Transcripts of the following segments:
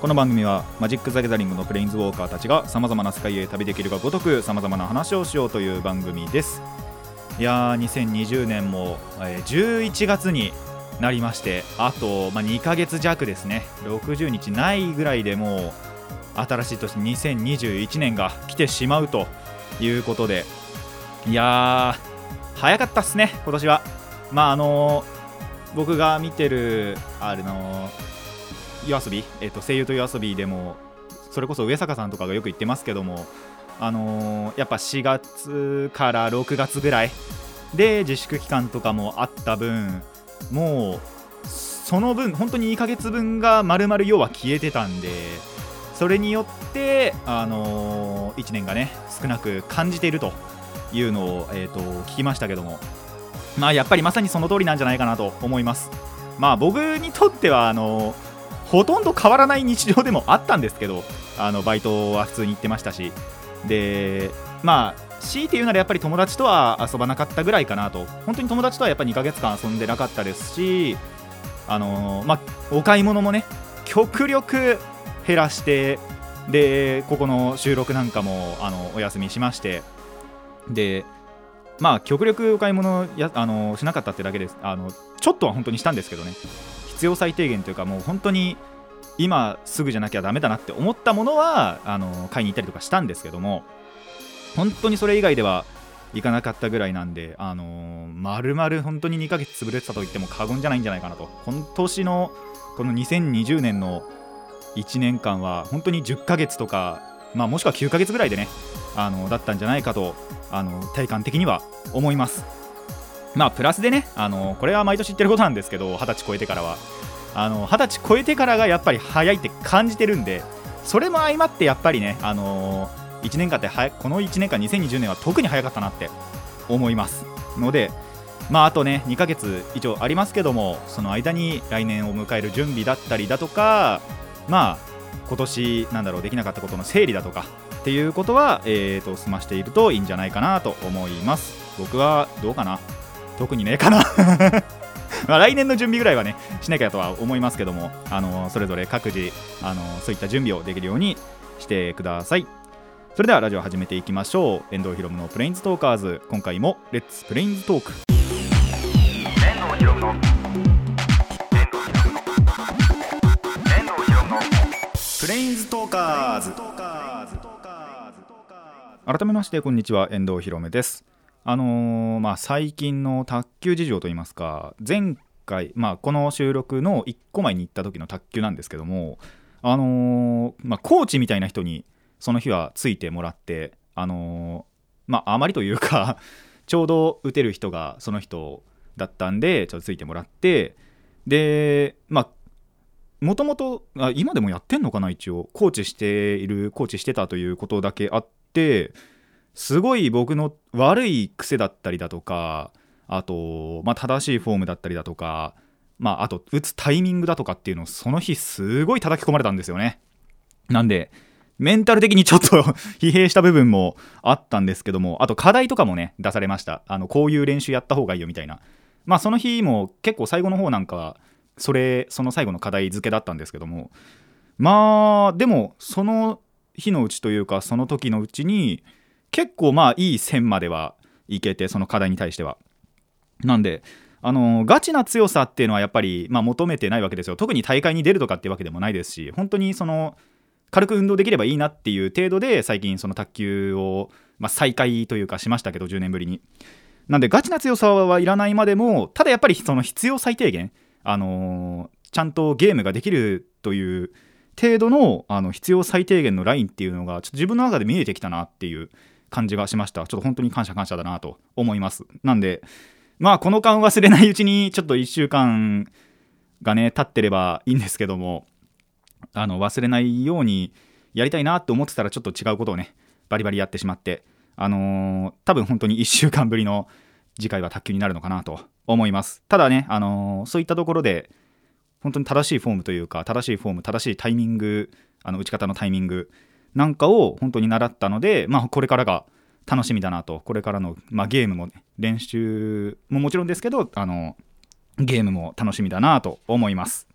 この番組はマジック・ザ・ギャザリングのプレインズウォーカーたちがさまざまな世界へ旅できるがごとくさまざまな話をしようという番組です。いやー2020年も、えー11月になりましてあと、まあ、2ヶ月弱ですね。60日ないぐらいでもう新しい年2021年が来てしまうということで。いやー早かったっすね今年は。まああの僕が見てるあれの夜遊び、えっと、声優と夜遊びでもそれこそ上坂さんとかがよく言ってますけどもあのーやっぱ4月から6月ぐらいで自粛期間とかもあった分もうその分本当に2ヶ月分が丸々要は消えてたんでそれによって、あの1年がね少なく感じているというのを、えー、と聞きましたけども。まあやっぱりまさにその通りなんじゃないかなと思います。まあ僕にとってはあのほとんど変わらない日常でもあったんですけどあのバイトは普通に行ってましたし。でまあ強いて言うならやっぱり友達とは遊ばなかったぐらいかなと。本当に友達とはやっぱり2ヶ月間遊んでなかったですしあのまあお買い物もね極力減らしてでここの収録なんかもあのお休みしまして。でまあ極力お買い物やあのしなかったってだけです。あのちょっとは本当にしたんですけどね。必要最低限というかもう本当に今すぐじゃなきゃダメだなって思ったものはあの買いに行ったりとかしたんですけども本当にそれ以外では行かなかったぐらいなんで、あのー、丸々本当に2ヶ月潰れてたと言っても過言じゃないんじゃないかなと。今年のこの2020年の1年間は本当に10ヶ月とか、まあ、もしくは9ヶ月ぐらいでねあのだったんじゃないかとあの体感的には思います。まあプラスでねあのこれは毎年言ってることなんですけど20歳超えてからは。あの20歳超えてからがやっぱり早いって感じてるんでそれも相まってやっぱりねあの1年間ってはこの1年間2020年は特に早かったなって思います。のでまああとね2ヶ月以上ありますけどもその間に来年を迎える準備だったりだとかまあ今年なんだろうできなかったことの整理だとかっていうことは、えー、と済ましているといいんじゃないかなと思います。僕はどうかな？特にねえかな。まあ来年の準備ぐらいはねしなきゃとは思いますけどもあのそれぞれ各自あのそういった準備をできるようにしてください。それではラジオ始めていきましょう。遠藤ひろむのプレインズトーカーズ。今回もレッツプレインズトーク遠藤ひろむのプレインズトーカーズ。改めましてこんにちは。遠藤ひろむですあのーまあ最近の卓球事情といいますか前回まあこの収録の1個前に行った時の卓球なんですけどもあのーまあコーチみたいな人にその日はついてもらってあのーまああまりというか ちょうど打てる人がその人だったんでちょっとついてもらってでまあもともと今でもやってんのかな一応コーチしているコーチしてたということだけあってすごい僕の悪い癖だったりだとかあと、まあ、正しいフォームだったりだとか、まあ、あと打つタイミングだとかっていうのをその日すごい叩き込まれたんですよね。なんでメンタル的にちょっと 疲弊した部分もあったんですけどもあと課題とかもね出されました。あのこういう練習やった方がいいよみたいな。まあその日も結構最後の方なんかはそれその最後の課題付けだったんですけども。まあでもその日のうちというかその時のうちに結構まあいい線まではいけてその課題に対しては。なんであのガチな強さっていうのはやっぱり、まあ、求めてないわけですよ。特に大会に出るとかっていうわけでもないですし本当にその軽く運動できればいいなっていう程度で最近その卓球を、まあ、再開というかしましたけど10年ぶりに。なんでガチな強さはいらないまでもただやっぱりその必要最低限あのーちゃんとゲームができるという程度のあの必要最低限のラインっていうのがちょっと自分の中で見えてきたなっていう感じがしました。ちょっと本当に感謝感謝だなと思います。なんでまあこの間忘れないうちにちょっと1週間がね経ってればいいんですけどもあの忘れないようにやりたいなって思ってたらちょっと違うことをねバリバリやってしまってあのー多分本当に1週間ぶりの次回は卓球になるのかなと思います。ただね、あのーそういったところで本当に正しいフォームというか正しいフォーム正しいタイミングあの打ち方のタイミングなんかを本当に習ったので、まあ、これからが楽しみだなと。これからの、まあ、ゲームもね、練習ももちろんですけどあのゲームも楽しみだなと思います。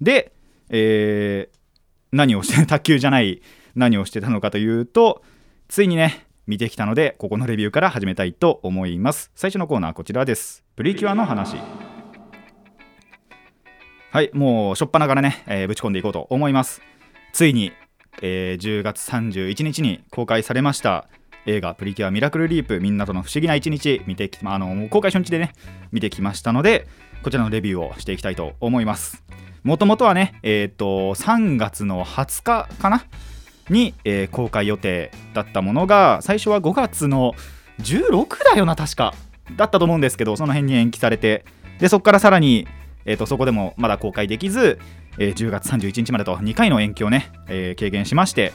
で、えー何をして 卓球じゃない何をしてたのかというとついにね見てきたのでここのレビューから始めたいと思います。最初のコーナーこちらです。プリキュアの話。はいもう初っ端からね、えーぶち込んでいこうと思います。ついに、えー10月31日に公開されました映画「プリキュアミラクルリープみんなとの不思議な一日」見てきまあの公開初日でね見てきましたのでこちらのレビューをしていきたいと思います。もともとはねえっ、と3月の20日かな？に、えー公開予定だったものが最初は5月の16だよな確か。だったと思うんですけどその辺に延期されて。でそこからさらに、えー、とそこでもまだ公開できず、えー10月31日までと2回の延期をね、えー軽減しまして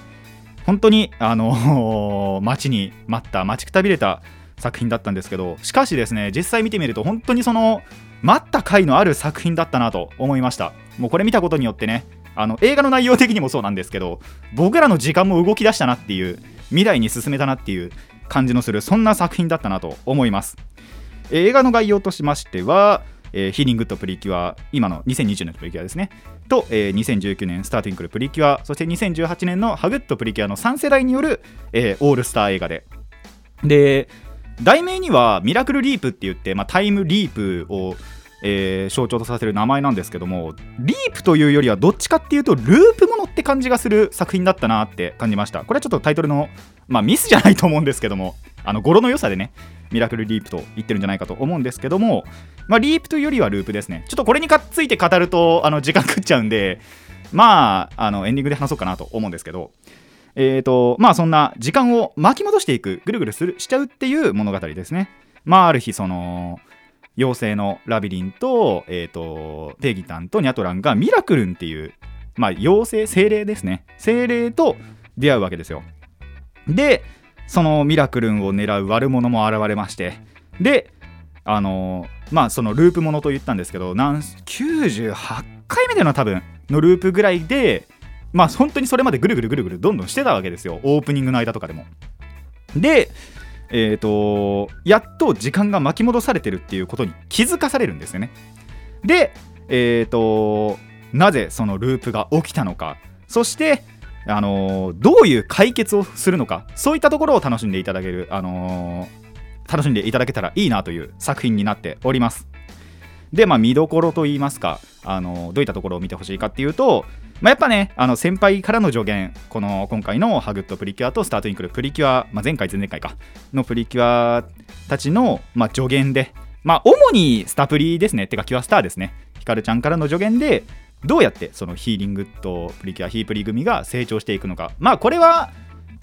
本当にあの 待ちに待った待ちくたびれた作品だったんですけどしかしですね実際見てみると本当にその待った回のある作品だったなと思いました。もうこれ見たことによってねあの映画の内容的にもそうなんですけど僕らの時間も動き出したなっていう未来に進めたなっていう感じのするそんな作品だったなと思います。映画の概要としましては、えーヒーリングとプリキュア今の2020年のプリキュアですね。と、えー2019年スターティンクルプリキュアそして2018年のハグッとプリキュアの3世代による、えーオールスター映画で。で題名にはミラクルリープって言って、まあ、タイムリープを、えー象徴とさせる名前なんですけどもリープというよりはどっちかっていうとループものって感じがする作品だったなって感じました。これはちょっとタイトルの、まあ、ミスじゃないと思うんですけどもあの語呂の良さでねミラクルリープと言ってるんじゃないかと思うんですけども、まあ、リープというよりはループですね。ちょっとこれにかっついて語るとあの時間食っちゃうんでまああのエンディングで話そうかなと思うんですけど。えーとまあそんな時間を巻き戻していくぐるぐるするしちゃうっていう物語ですね。まあある日その妖精のラビリンと,、えー、とペギタンとニャトランがミラクルンっていう、まあ、妖精精霊ですね。精霊と出会うわけですよ。でそのミラクルンを狙う悪者も現れまして。であのまあそのループものと言ったんですけどなん98回目での多分のループぐらいでまあ本当にそれまでぐるぐるぐるぐるどんどんしてたわけですよ。オープニングの間とかでも。でえー、とやっと時間が巻き戻されてるっていうことに気づかされるんですよね。でえー、となぜそのループが起きたのか。そしてあのーどういう解決をするのか。そういったところを楽しんでいただける、あのー楽しんでいただけたらいいなという作品になっております。でまあ見どころといいますか、あのどういったところを見てほしいかっていうと、まあ、やっぱねあの先輩からの助言この今回のハグッとプリキュアとスタートインクルプリキュア、まあ、前回前々回かのプリキュアたちの、まあ、助言でまあ主にスタプリですねてかキュアスターですねヒカルちゃんからの助言でどうやってそのヒーリングとプリキュアヒープリ組が成長していくのか。まあこれは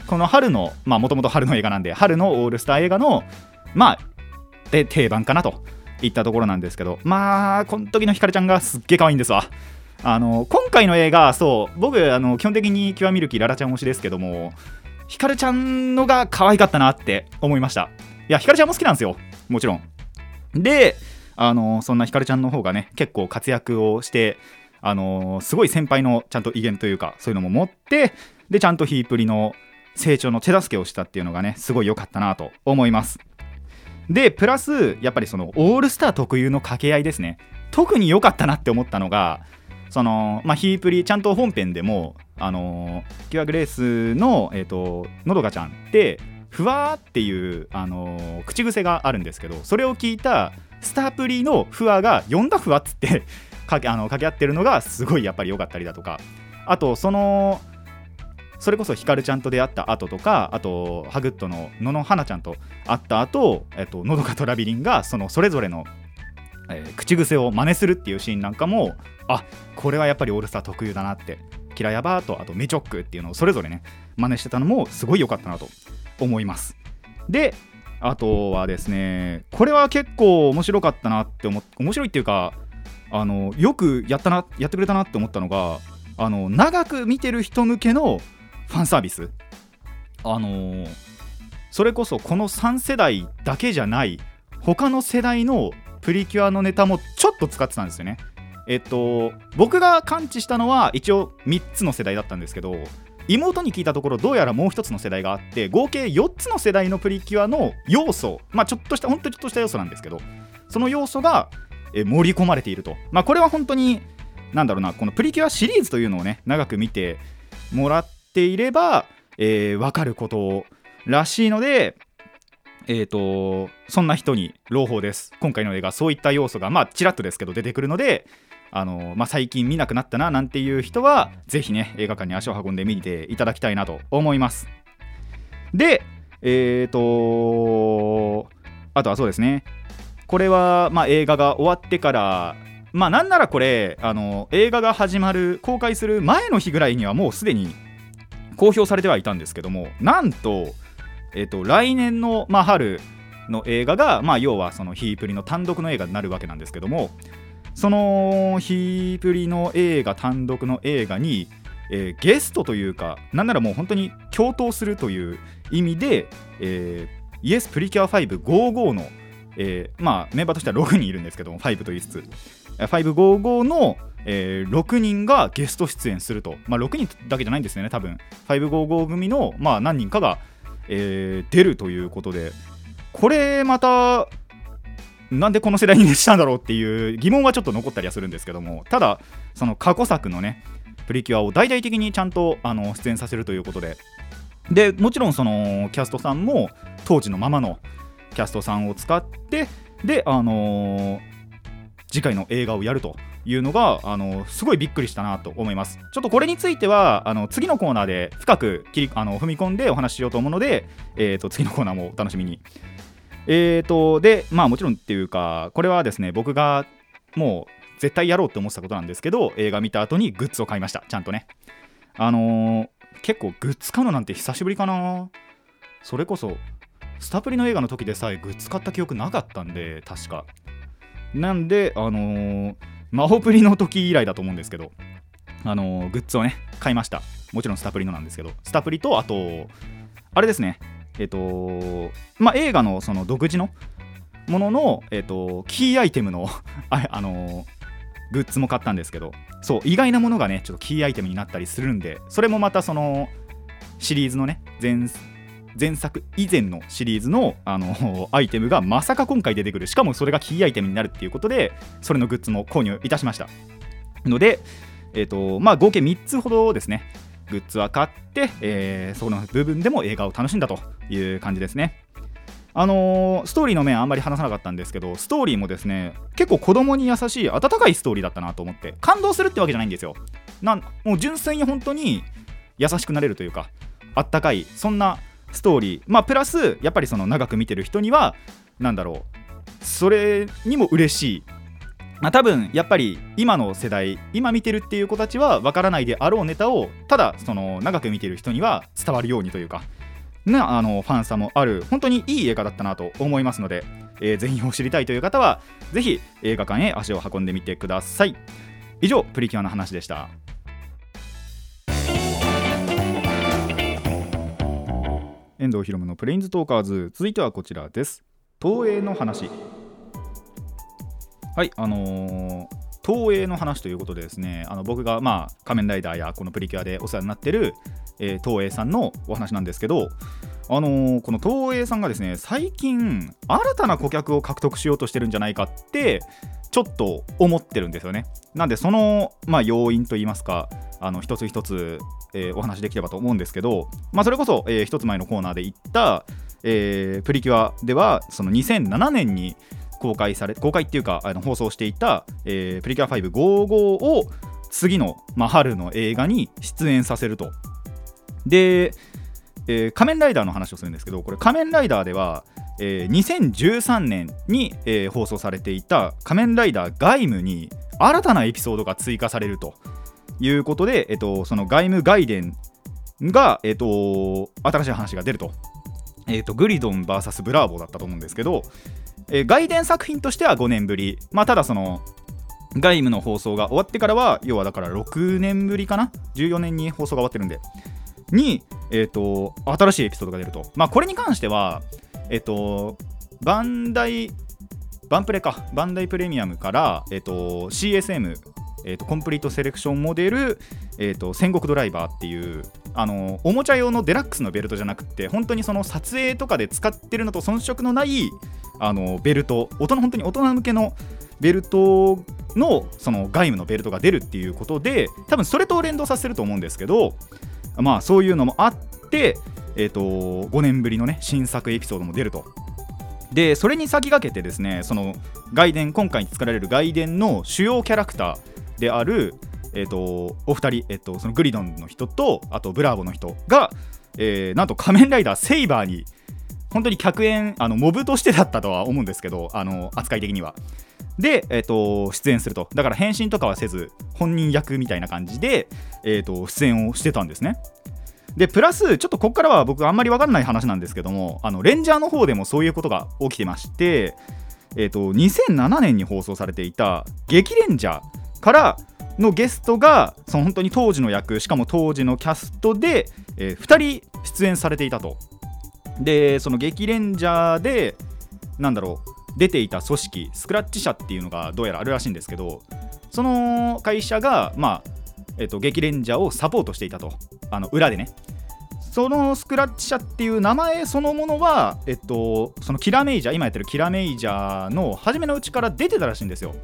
この春のまあもともと春の映画なんで春のオールスター映画のまあで定番かなといったところなんですけどまあこの時のヒカルちゃんがすっげえ可愛いんですわ。あの今回の映画そう僕あの基本的にキュアミルキーララちゃん推しですけどもヒカルちゃんのが可愛かったなって思いました。いやヒカルちゃんも好きなんですよ。もちろん。であのそんなヒカルちゃんの方がね結構活躍をしてあのすごい先輩のちゃんと威厳というかそういうのも持ってでちゃんとヒープリの成長の手助けをしたっていうのがねすごい良かったなと思います。でプラスやっぱりそのオールスター特有の掛け合いですね。特に良かったなって思ったのがそのまあヒープリちゃんと本編でもあのキュアグレースのえっ、とのどかちゃんってふわーっていうあの口癖があるんですけどそれを聞いたスタープリのフワが呼んだフワっつってかけあの掛け合ってるのがすごいやっぱり良かったりだとか。あとそのそれこそヒカルちゃんと出会った後とかあとハグッドの野々花ちゃんと会った後、えっとのどかとラビリンがそのそれぞれの、えー口癖を真似するっていうシーンなんかもあこれはやっぱりオールスター特有だなってキラヤバーとあとメチョックっていうのをそれぞれね真似してたのもすごい良かったなと思います。であとはですねこれは結構面白かったなって思っ面白いっていうかあのよくやったなやってくれたなって思ったのがあの長く見てる人向けのファンサービス？あのーそれこそこの3世代だけじゃない他の世代のプリキュアのネタもちょっと使ってたんですよね。えっと僕が感知したのは一応3つの世代だったんですけど妹に聞いたところどうやらもう1つの世代があって合計4つの世代のプリキュアの要素まあちょっとした本当にちょっとした要素なんですけどその要素が盛り込まれていると。まあこれは本当になんだろうなこのプリキュアシリーズというのをね長く見てもらってていれば、えー、分かることらしいのでえーと、そんな人に朗報です。今回の映画、そういった要素が、まあ、ちらっとですけど出てくるので、あのまあ、最近見なくなったななんていう人は、ぜひね、映画館に足を運んで見ていただきたいなと思います。で、えーと、あとはそうですね、これは、まあ、映画が終わってから、まあ、なんならこれあの、映画が始まる、公開する前の日ぐらいにはもうすでに公表されてはいたんですけども、なんと、えーと、来年の、まあ、春の映画が、まあ、要はそのヒープリの単独の映画になるわけなんですけどもそのヒープリの映画単独の映画に、えー、ゲストというかなんならもう本当に共闘するという意味で、えー、イエスプリキュア555の、えー、まあメンバーとしては6人いるんですけども5と言いつつ555の、えー、6人がゲスト出演すると、まあ、6人だけじゃないんですよね多分。555組の、まあ、何人かがえー、出るということで。これまたなんでこの世代にしたんだろうっていう疑問はちょっと残ったりはするんですけども。ただその過去作のねプリキュアを大々的にちゃんとあの出演させるということで。でもちろんそのキャストさんも当時のままのキャストさんを使ってであのー、次回の映画をやるというのがあのすごいびっくりしたなと思います。ちょっとこれについてはあの次のコーナーで深く切りあの踏み込んでお話ししようと思うので、えーと、次のコーナーもお楽しみに。えーとでまあもちろんっていうかこれはですね僕がもう絶対やろうって思ってたことなんですけど映画見た後にグッズを買いました。ちゃんとね。あのー、結構グッズ買うのなんて久しぶりかな。それこそスタプリの映画の時でさえグッズ買った記憶なかったんで確か。なんであのー魔法プリの時以来だと思うんですけど、あのー、グッズをね、買いました。もちろんスタプリのなんですけど、スタプリと、あと、あれですね、えっ、ー、と、まあ、映画のその独自のものの、えっ、と、キーアイテムの あ、あのグッズも買ったんですけど、そう、意外なものがね、ちょっとキーアイテムになったりするんで、それもまたその、シリーズのね、前前作以前のシリーズのあのアイテムがまさか今回出てくる。しかもそれがキーアイテムになるっていうことでそれのグッズも購入いたしました。ので、えーとまあ、合計3つほどですね。グッズは買って、えー、その部分でも映画を楽しんだという感じですね。あのー、ストーリーの面あんまり話さなかったんですけどストーリーもですね結構子供に優しい温かいストーリーだったなと思って感動するってわけじゃないんですよ。なんもう純粋に本当に優しくなれるというかあったかいそんなストーリー。まあプラスやっぱりその長く見てる人には何だろう。それにも嬉しい。まあ、多分やっぱり今の世代今見てるっていう子たちは分からないであろうネタをただその長く見てる人には伝わるようにというか。なあのファンさもある。本当にいい映画だったなと思いますので、えー、全員を知りたいという方はぜひ映画館へ足を運んでみてください。以上プリキュアの話でした。遠藤ひろむのプレインズトーカーズ。続いてはこちらです。東映の話。はいあのー、東映の話ということでですねあの僕がまあ仮面ライダーやこのプリキュアでお世話になってる、えー、東映さんのお話なんですけどあのー、この東映さんがですね最近新たな顧客を獲得しようとしてるんじゃないかってちょっと思ってるんですよね。なんでその、まあ、要因といいますかあの一つ一つえー、お話できればと思うんですけど、まあ、それこそ、えー、一つ前のコーナーで言った、えー、プリキュアではその2007年に公開され公開っていうかあの放送していた、えー、プリキュア555を次の、まあ、春の映画に出演させると。で、えー、仮面ライダーの話をするんですけどこれ仮面ライダーでは、えー、2013年に、えー、放送されていた仮面ライダーガイムに新たなエピソードが追加されると。いうことで、えっと、その外務外伝が、えっと、新しい話が出ると。えっと、グリドン VS ブラーボーだったと思うんですけど、えー、外伝作品としては5年ぶり。まあ、ただその、外務の放送が終わってからは、要はだから6年ぶりかな ?14 年に放送が終わってるんで。に、えー、と新しいエピソードが出ると、まあ、これに関しては、えー、とバンダイバンプレか。バンダイプレミアムから、えー、と CSM えー、とコンプリートセレクションモデル、えー、と戦国ドライバーっていうあのおもちゃ用のデラックスのベルトじゃなくて本当にその撮影とかで使ってるのと遜色のないあのベルト。大人本当に大人向けのベルトのその外務のベルトが出るっていうことで多分それと連動させると思うんですけどまあそういうのもあって、えー、と5年ぶりのね新作エピソードも出ると。でそれに先駆けてですねその外伝今回作られる外伝の主要キャラクターである、えー、とお二人、えー、とそのグリドンの人とあとブラーボの人が、えーなんと仮面ライダーセイバーに本当に客演あのモブとしてだったとは思うんですけどあの扱い的には。で、えー、と出演するとだから変身とかはせず本人役みたいな感じで、えー、と出演をしてたんですね。でプラスちょっとここからは僕あんまり分かんない話なんですけどもあのレンジャーの方でもそういうことが起きてまして、えー、と2007年に放送されていた「激レンジャー」からのゲストがその本当に当時の役しかも当時のキャストで、え2人出演されていたと。でその激レンジャーでなんだろう出ていた組織スクラッチ社っていうのがどうやらあるらしいんですけどその会社がまあえっと、激レンジャーをサポートしていたと。あの裏でね。そのスクラッチ社っていう名前そのものは、えっと、そのキラメイジャー今やってるキラメイジャーの初めのうちから出てたらしいんですよ。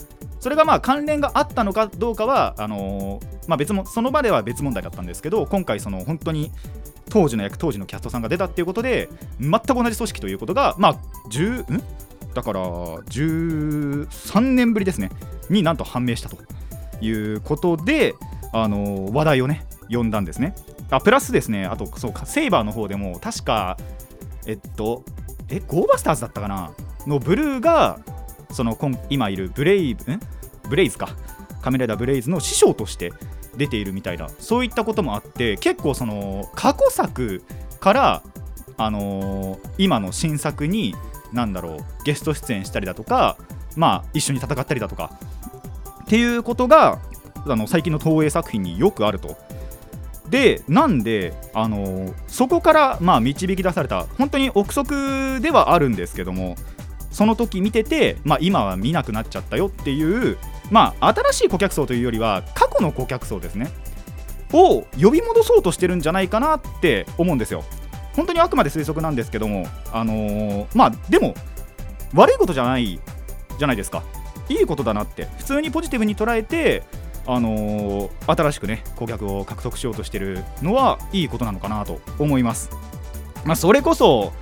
それがまあ関連があったのかどうかはあのーまあ、別もその場では別問題だったんですけど今回その本当に当時の役当時のキャストさんが出たっていうことで全く同じ組織ということがまあ10ん？だから13年ぶりですね。になんと判明したということで、あの話題をね呼んだんですね。あプラスですねあとそうかセイバーの方でも確かえっとえゴーバスターズだったかな？のブルーがその今今いるブレイブん？ブレイズか。カメラダブレイズの師匠として出ているみたいなそういったこともあって結構その過去作からあのー今の新作に何だろうゲスト出演したりだとかまあ一緒に戦ったりだとかっていうことがあの最近の東映作品によくあると。でなんで、あのそこからまあ導き出された本当に憶測ではあるんですけどもその時見てて、まあ、今は見なくなっちゃったよっていう、まあ、新しい顧客層というよりは過去の顧客層ですね。を呼び戻そうとしてるんじゃないかなって思うんですよ。本当にあくまで推測なんですけどもあのーまあでも悪いことじゃないじゃないですか。いいことだなって。普通にポジティブに捉えてあのー新しくね顧客を獲得しようとしてるのはいいことなのかなと思います。まあそれこそ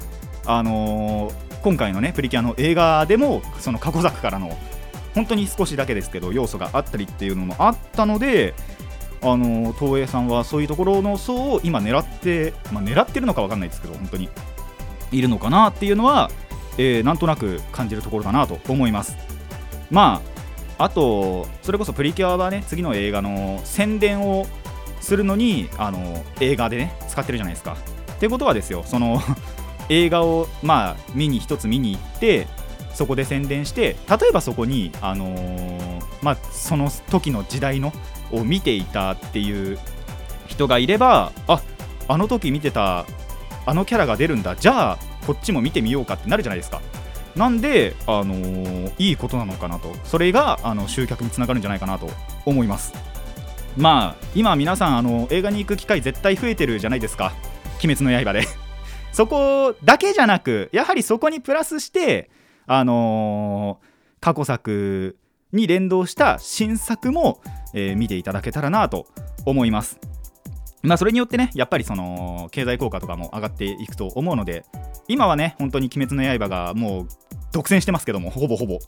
あのー今回のねプリキュアの映画でもその過去作からの本当に少しだけですけど要素があったりっていうのもあったのであの東映さんはそういうところの層を今狙って、まあ、狙ってるのか分かんないですけど本当にいるのかなっていうのは、えーなんとなく感じるところだなと思います。まああとそれこそプリキュアはね次の映画の宣伝をするのにあの映画でね使ってるじゃないですか。ってことはですよその 映画をまあ見に一つ見に行ってそこで宣伝して例えばそこにあのーまあその時の時代のを見ていたっていう人がいればああの時見てたあのキャラが出るんだじゃあこっちも見てみようかってなるじゃないですか。なんで、あのーいいことなのかなと。それがあの集客につながるんじゃないかなと。思います。まあ今皆さんあの映画に行く機会絶対増えてるじゃないですか「鬼滅の刃で」そこだけじゃなくやはりそこにプラスしてあのー過去作に連動した新作も、えー見ていただけたらなと思います。まあそれによってねやっぱりその経済効果とかも上がっていくと思うので今はね本当に「鬼滅の刃」がもう独占してますけどもほぼほぼ。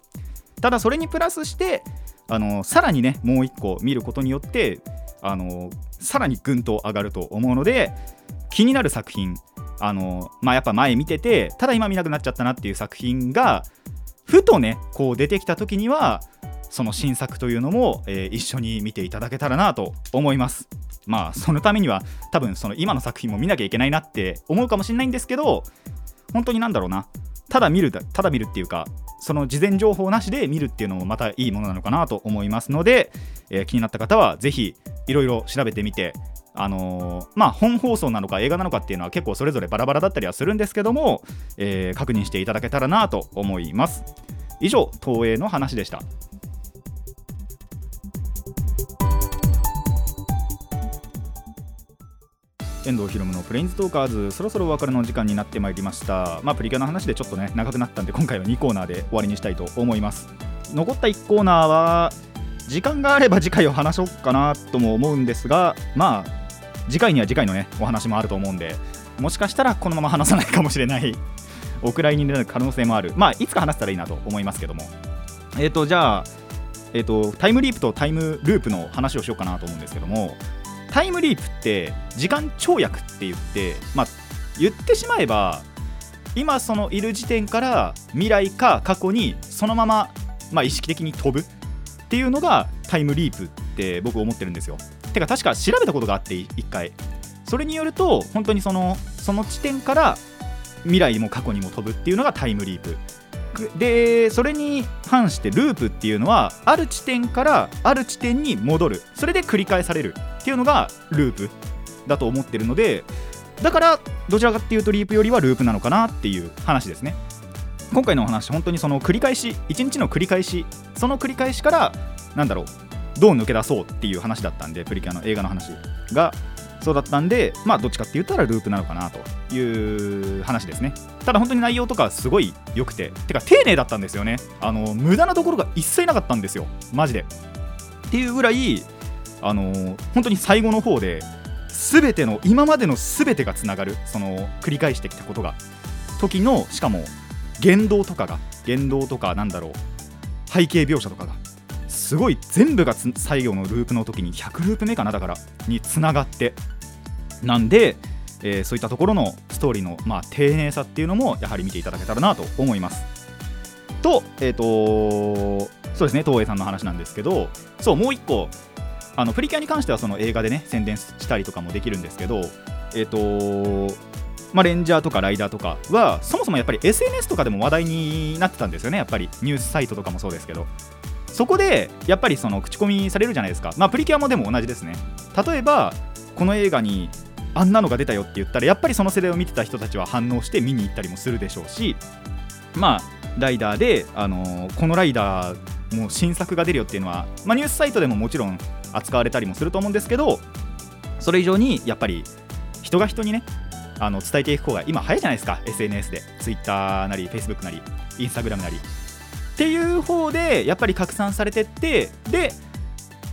ただそれにプラスしてあのさらにねもう一個見ることによってあのさらにぐんと上がると思うので気になる作品あのまあやっぱ前見ててただ今見なくなっちゃったなっていう作品がふとねこう出てきた時にはその新作というのも、えー一緒に見ていただけたらなと思います。まあそのためには多分その今の作品も見なきゃいけないなって思うかもしれないんですけど本当になんだろうな。ただ見るただ見るっていうかその事前情報なしで見るっていうのもまたいいものなのかなと思いますので、えー気になった方はぜひいろいろ調べてみてあのーまあ、本放送なのか映画なのかっていうのは結構それぞれバラバラだったりはするんですけども、えー確認していただけたらなと思います。以上東映の話でした。遠藤ひろむのプレインズトーカーズそろそろお別れの時間になってまいりました。まあプリキュアの話でちょっとね長くなったんで今回は2コーナーで終わりにしたいと思います。残った1コーナーは時間があれば次回を話そうかなとも思うんですがまあ次回には次回のねお話もあると思うんでもしかしたらこのまま話さないかもしれない お蔵入りになる可能性もある。まあいつか話せたらいいなと思いますけども。えっ、とじゃあえっ、とタイムリープとタイムループの話をしようかなと思うんですけどもタイムリープって時間跳躍って言ってまあ言ってしまえば今そのいる時点から未来か過去にそのまま、まあ、意識的に飛ぶっていうのがタイムリープって僕思ってるんですよ。てか確か調べたことがあってい一回それによると本当にそのその地点から未来も過去にも飛ぶっていうのがタイムリープ。でそれに反してループっていうのはある地点からある地点に戻る。それで繰り返されるっていうのがループだと思ってるのでだからどちらかっていうとリープよりはループなのかなっていう話ですね。今回のお話本当にその繰り返し一日の繰り返しその繰り返しからなんだろうどう抜け出そうっていう話だったんでプリキュアの映画の話がそうだったんでまあどっちかって言ったらループなのかなという話ですね。ただ本当に内容とかすごい良くててか丁寧だったんですよね。あの無駄なところが一切なかったんですよ。マジで。っていうぐらいあの本当に最後の方で全ての今までの全てがつながるその繰り返してきたことが。時のしかも言動とかが言動とかなんだろう背景描写とかが。すごい全部が最後のループの時に100ループ目かなだからにつながってなんで、えーそういったところのストーリーの、まあ、丁寧さっていうのもやはり見ていただけたらなと思います。とえっ、とそうですね東映さんの話なんですけどそうもう一個あのプリキュアに関してはその映画でね宣伝したりとかもできるんですけどえっ、とまあ、レンジャーとかライダーとかはそもそもやっぱり SNS とかでも話題になってたんですよねやっぱり。ニュースサイトとかもそうですけど。そこでやっぱりその口コミされるじゃないですか。まあプリキュアもでも同じですね。例えばこの映画にあんなのが出たよって言ったらやっぱりその世代を見てた人たちは反応して見に行ったりもするでしょうしまあライダーで、あのーこのライダーも新作が出るよっていうのは、まあ、ニュースサイトでももちろん扱われたりもすると思うんですけどそれ以上にやっぱり人が人にねあの伝えていく方が今早いじゃないですか。SNS で。Twitter なり Facebook なり Instagram なり。っていう方でやっぱり拡散されてってで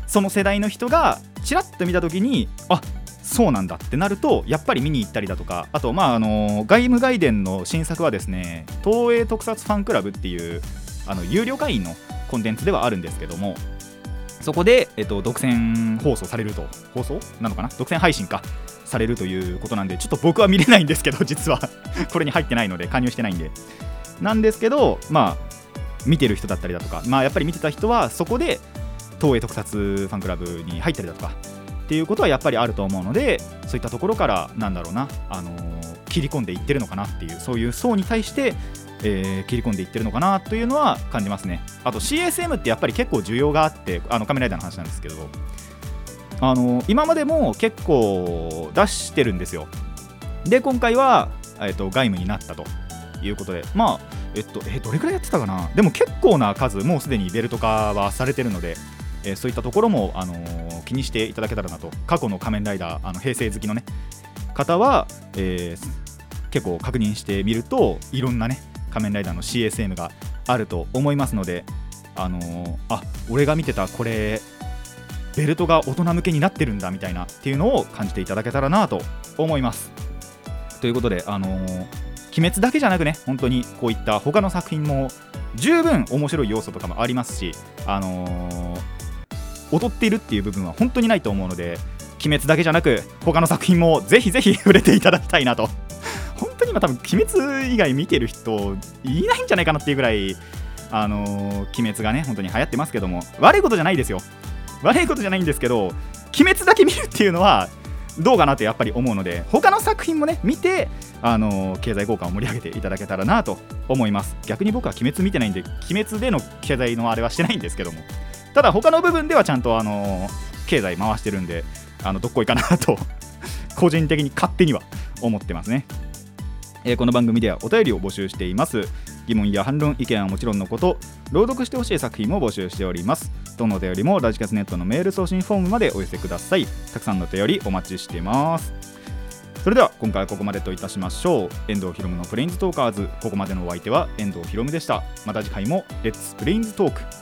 その世代の人がちらっと見た時にあそうなんだってなるとやっぱり見に行ったりだとかあとまああの外務外伝の新作はですね東映特撮ファンクラブっていうあの有料会員のコンテンツではあるんですけどもそこで、えっと、独占放送されると。放送？なのかな？独占配信か。されるということなんでちょっと僕は見れないんですけど実は。これに入ってないので加入してないんで。なんですけどまあ見てる人だったりだとかまあやっぱり見てた人はそこで東映特撮ファンクラブに入ったりだとかっていうことはやっぱりあると思うのでそういったところからなんだろうな、あのー切り込んでいってるのかなっていうそういう層に対して、えー切り込んでいってるのかなというのは感じますね。あと CSM ってやっぱり結構需要があってあの仮面ライダーの話なんですけどあの今までも結構出してるんですよ。で今回は、えっと外務になったと。いうことでまあえっとえどれくらいやってたかな？でも結構な数もうすでにベルト化はされてるのでえーそういったところも、あのー気にしていただけたらなと。過去の仮面ライダーあの平成好きのね方は、えー結構確認してみるといろんなね仮面ライダーの CSM があると思いますのであのーあ俺が見てたこれベルトが大人向けになってるんだみたいなっていうのを感じていただけたらなと思います。ということであのー鬼滅だけじゃなくね本当にこういった他の作品も十分面白い要素とかもありますしあのー劣っているっていう部分は本当にないと思うので鬼滅だけじゃなく他の作品もぜひぜひ 触れていただきたいなと。本当に今多分鬼滅以外見てる人いないんじゃないかなっていうぐらいあのー鬼滅がね本当に流行ってますけども。悪いことじゃないですよ。悪いことじゃないんですけど鬼滅だけ見るっていうのはどうかなとやっぱり思うので他の作品もね見てあの経済効果を盛り上げていただけたらなと思います。逆に僕は鬼滅見てないんで鬼滅での経済のあれはしてないんですけども。ただ他の部分ではちゃんとあの経済回してるんであのどっこいかなと個人的に勝手には思ってますね、えーこの番組ではお便りを募集しています。疑問や反論意見はもちろんのこと朗読してほしい作品も募集しております。どのお便りもラジカスネットのメール送信フォームまでお寄せください。たくさんのお便りお待ちしています。それでは今回はここまでといたしましょう。遠藤ひろむのプレインズトーカーズ。ここまでのお相手は遠藤ひろむでした。また次回もレッツプレインズトーク。